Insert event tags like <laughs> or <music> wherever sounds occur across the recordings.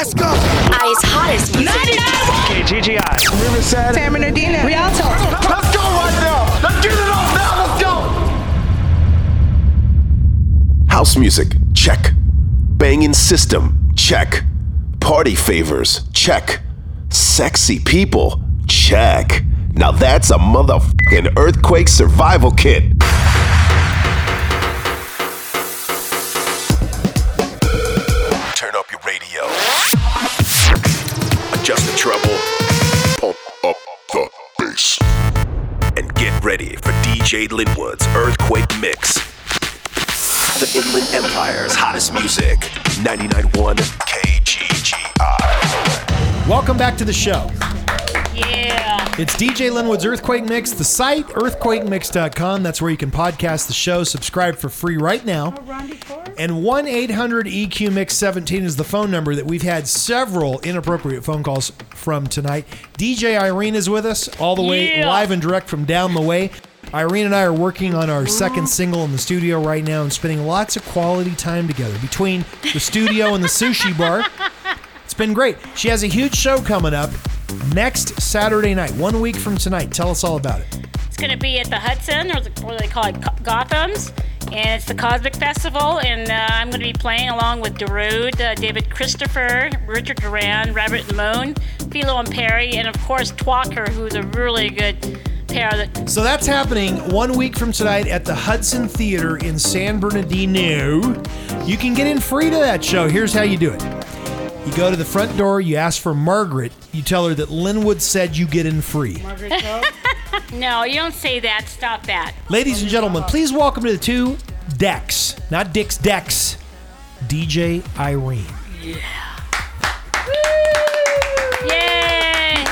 Let's go. I's hottest music. KGGI. Riverside. San Bernardino. Rialto. Let's go right now. Let's get it off now. Let's go. House music, check. Banging system, check. Party favors, check. Sexy people, check. Now that's a motherfucking earthquake survival kit. For DJ Linwood's Earthquake Mix. The Inland Empire's hottest music. 99.1 KGGI. Welcome back to the show. Yeah. It's DJ Linwood's Earthquake Mix, the site, earthquakemix.com. That's where you can podcast the show. Subscribe for free right now. Oh, and 1 800 EQ Mix 17 is the phone number that we've had several inappropriate phone calls from tonight. DJ Irene is with us, all the way Yeah. live and direct from down the way. Irene and I are working on our second single in the studio right now and spending lots of quality time together between the studio and the sushi bar. It's been great. She has a huge show coming up next Saturday night, one week from tonight. Tell us all about it. It's going to be at the Hudson, or what do they call it, Gotham's. And it's the Cosmic Festival, and uh, I'm going to be playing along with Darude, uh, David Christopher, Richard Durand, Robert Moon, Philo and Perry, and of course Twacker, who's a really good pair. That So that's happening one week from tonight at the Hudson Theater in San Bernardino. You can get in free to that show. Here's how you do it. You go to the front door, you ask for Margaret, you tell her that Linwood said you get in free. Margaret, <laughs> no, you don't say that. Stop that. Ladies and gentlemen, please welcome to the two decks, not Dick's decks, DJ Irene. Yay!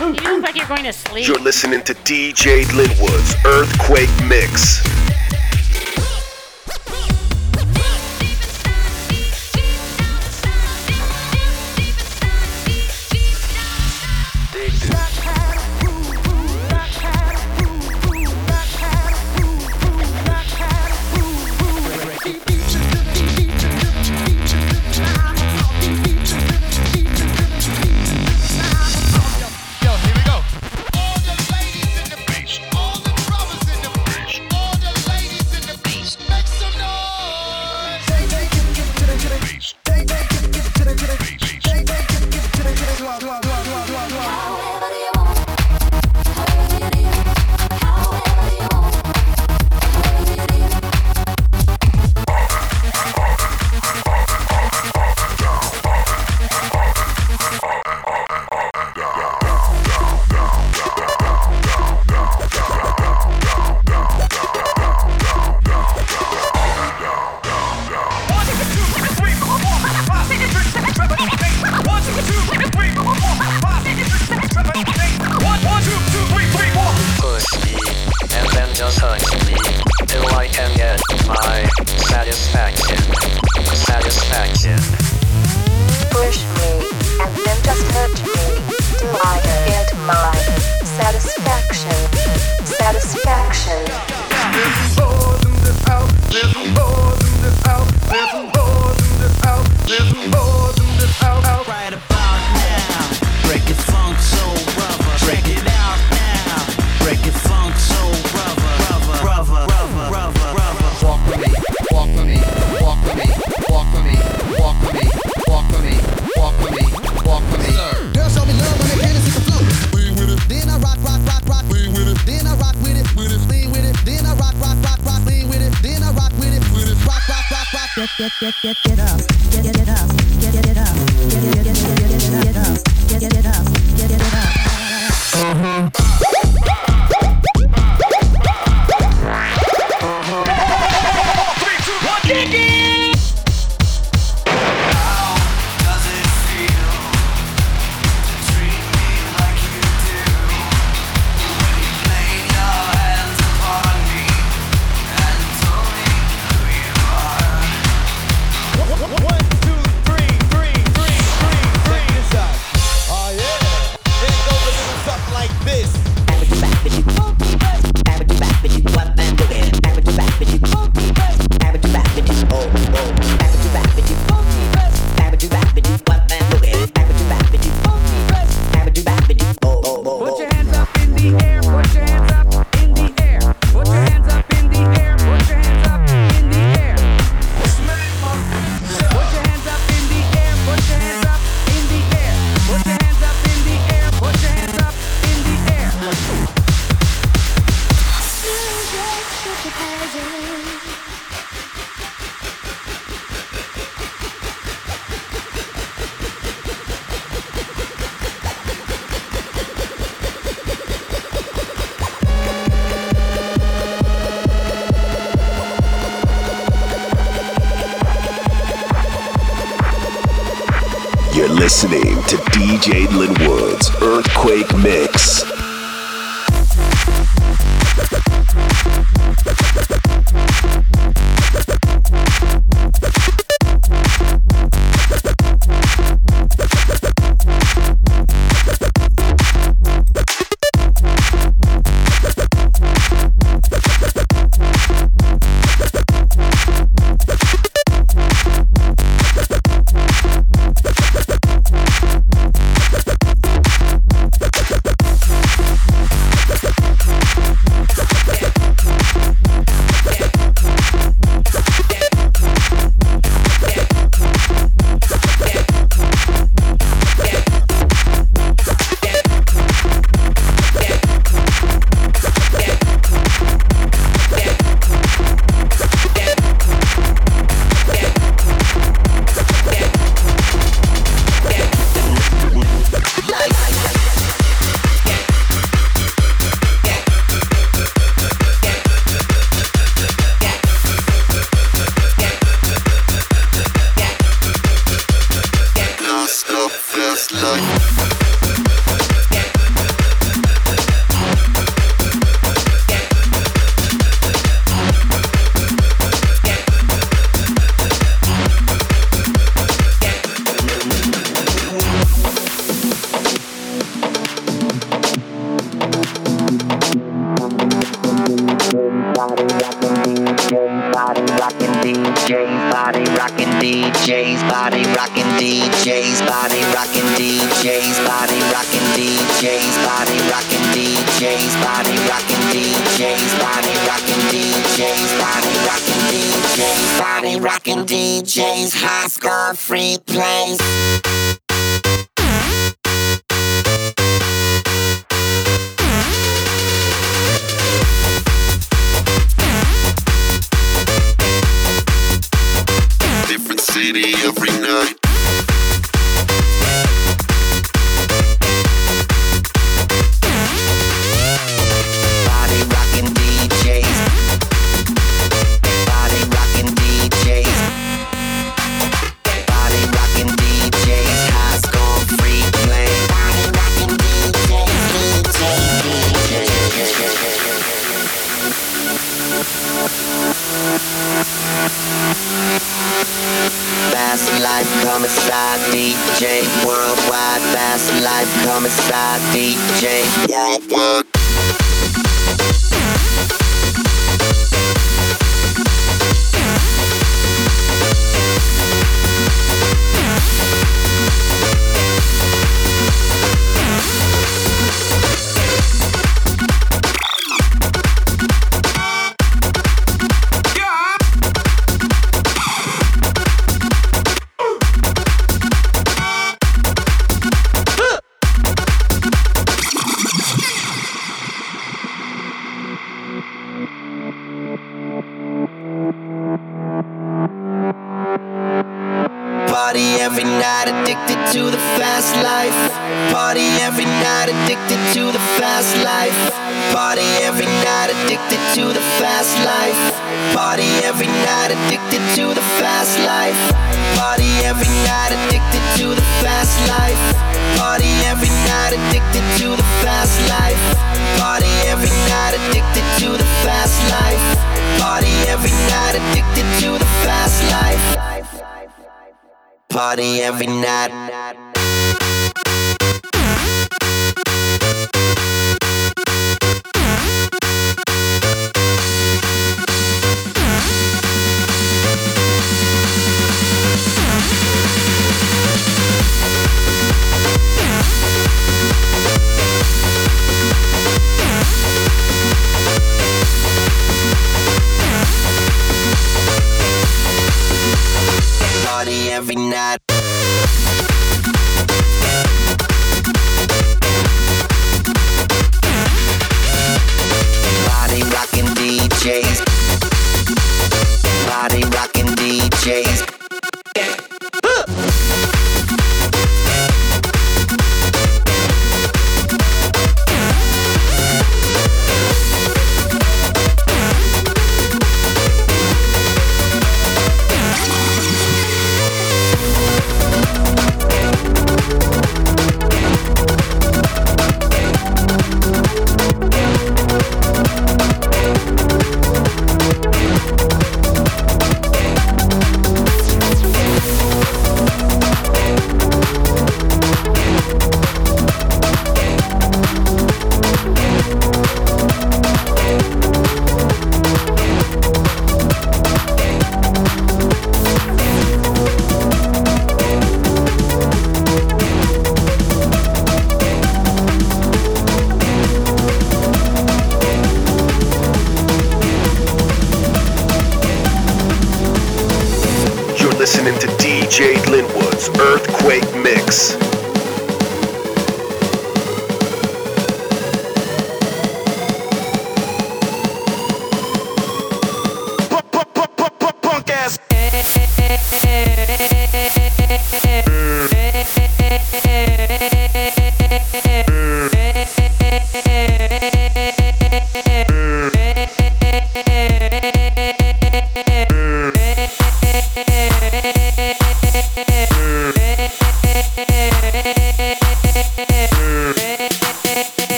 You look like you're going to sleep. You're listening to DJ Linwood's Earthquake Mix. Get get get get up. Listening to DJ Linwood's Earthquake Mix. yeah. Body rockin' DJs, body rockin' DJs, body rockin' DJs, body rockin' DJs, body rockin' DJs, body rockin' DJs, body rockin' DJs, high score free plays. Different city every night. homicide DJ. Every night, addicted to the fast life. Party every night, addicted to the fast life. Party every night, addicted to the fast life. Party every night, addicted to the fast life. Party every night, addicted to the fast life. Party every night, addicted to the fast life. Party every night, addicted to the fast life. Party every night, addicted to the fast life party every night.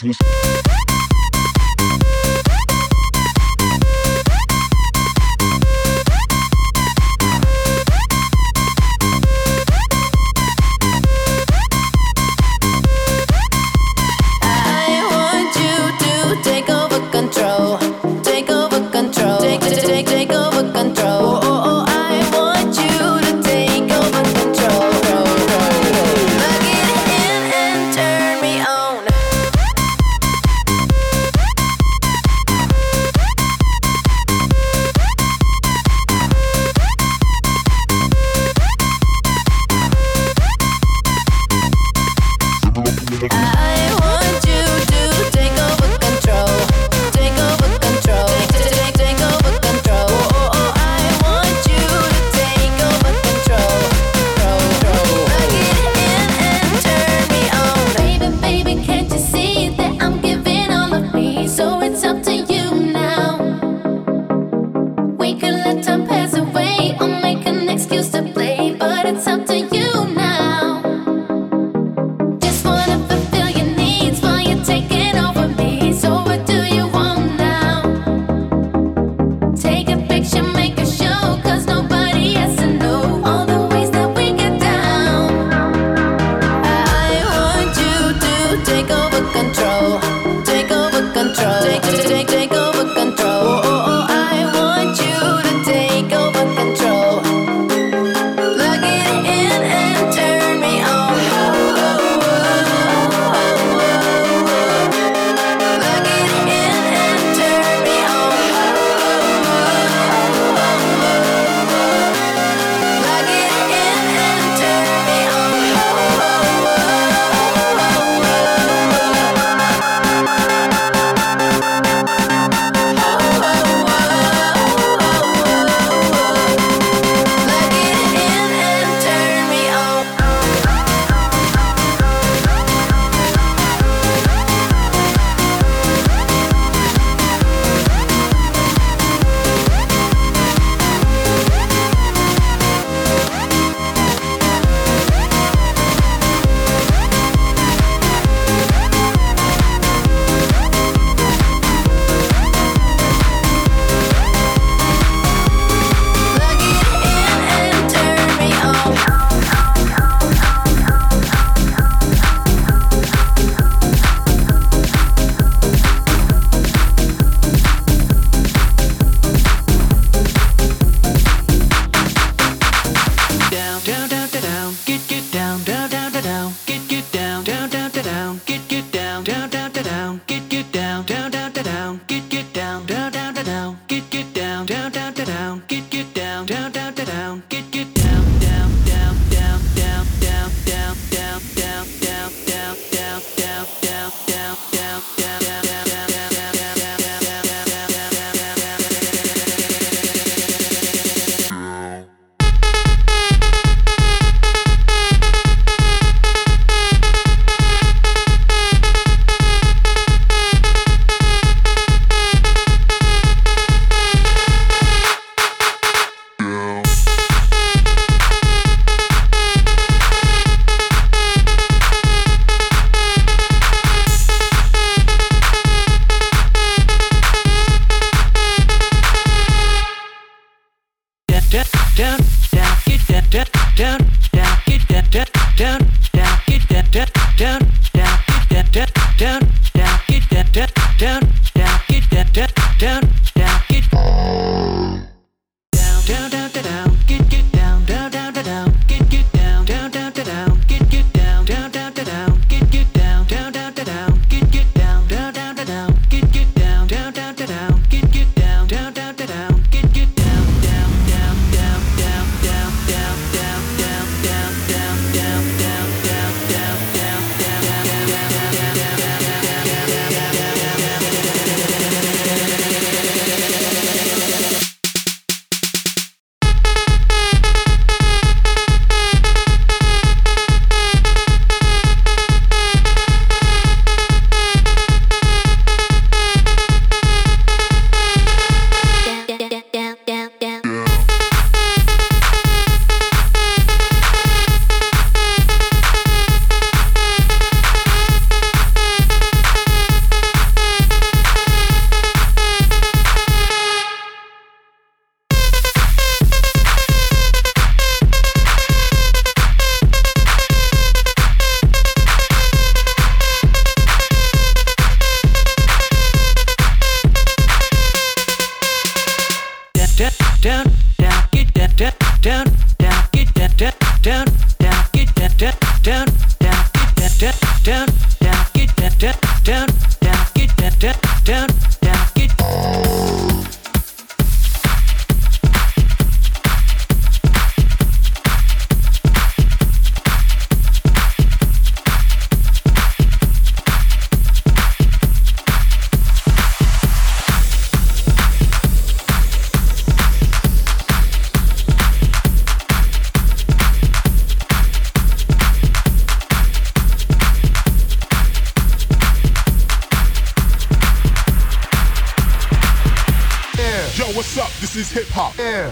Technics.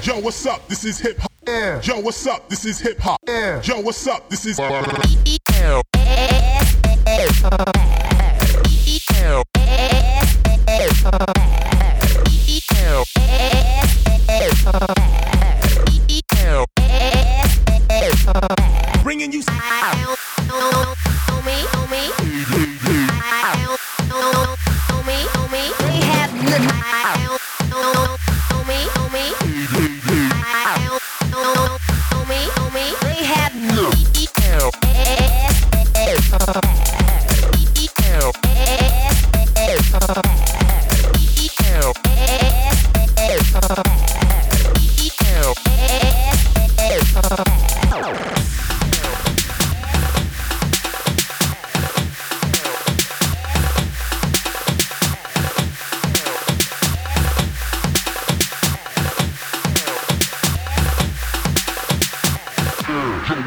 Yo, what's up? This is hip hop. Yo, what's up? This is hip hop. Yo, what's up? This is.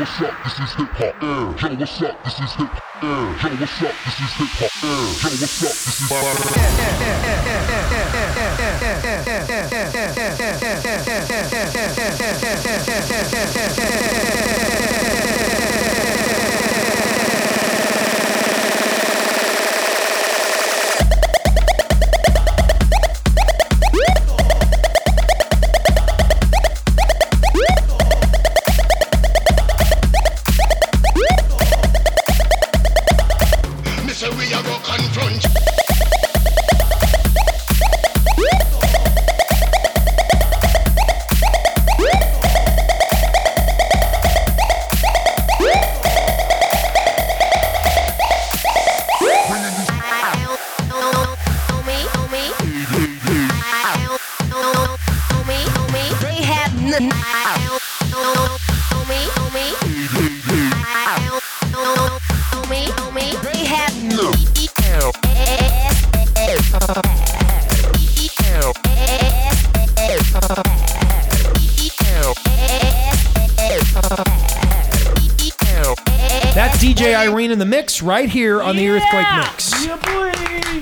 What's up? This is hip hop. Yo, what's up? This is hip hop. Yo, what's up? This is hip hop. Yo, what's up? This is. Irene in the mix right here on the Earthquake Mix. Yeah,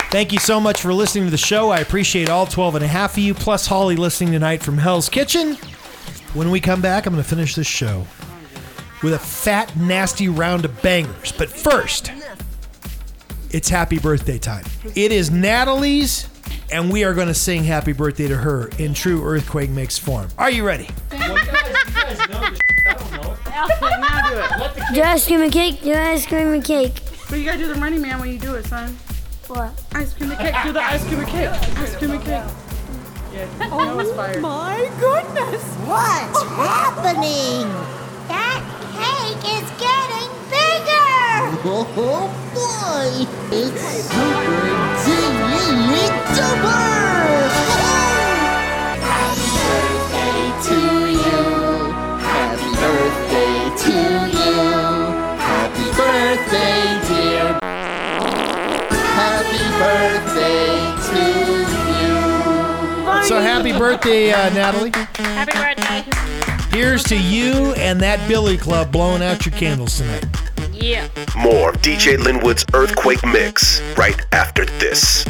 Thank you so much for listening to the show. I appreciate all 12 and a half of you, plus Holly listening tonight from Hell's Kitchen. When we come back, I'm going to finish this show with a fat, nasty round of bangers. But first, it's happy birthday time. It is Natalie's, and we are going to sing happy birthday to her in true Earthquake Mix form. Are you ready? <laughs> Okay, now do it. Do ice cream and cake. Do ice cream and cake. But you gotta do the running man when you do it, son. What? Ice cream and cake. Do the ice cream and cake. Ice cream and cake. Yeah, that oh was fire. My goodness! What's happening? That cake is getting bigger! <laughs> Oh boy! It's super dingy duper! Happy birthday to birthday to you! So happy birthday, uh, Natalie. Happy birthday. Here's to you and that Billy Club blowing out your candles tonight. Yeah. More DJ Linwood's Earthquake Mix right after this.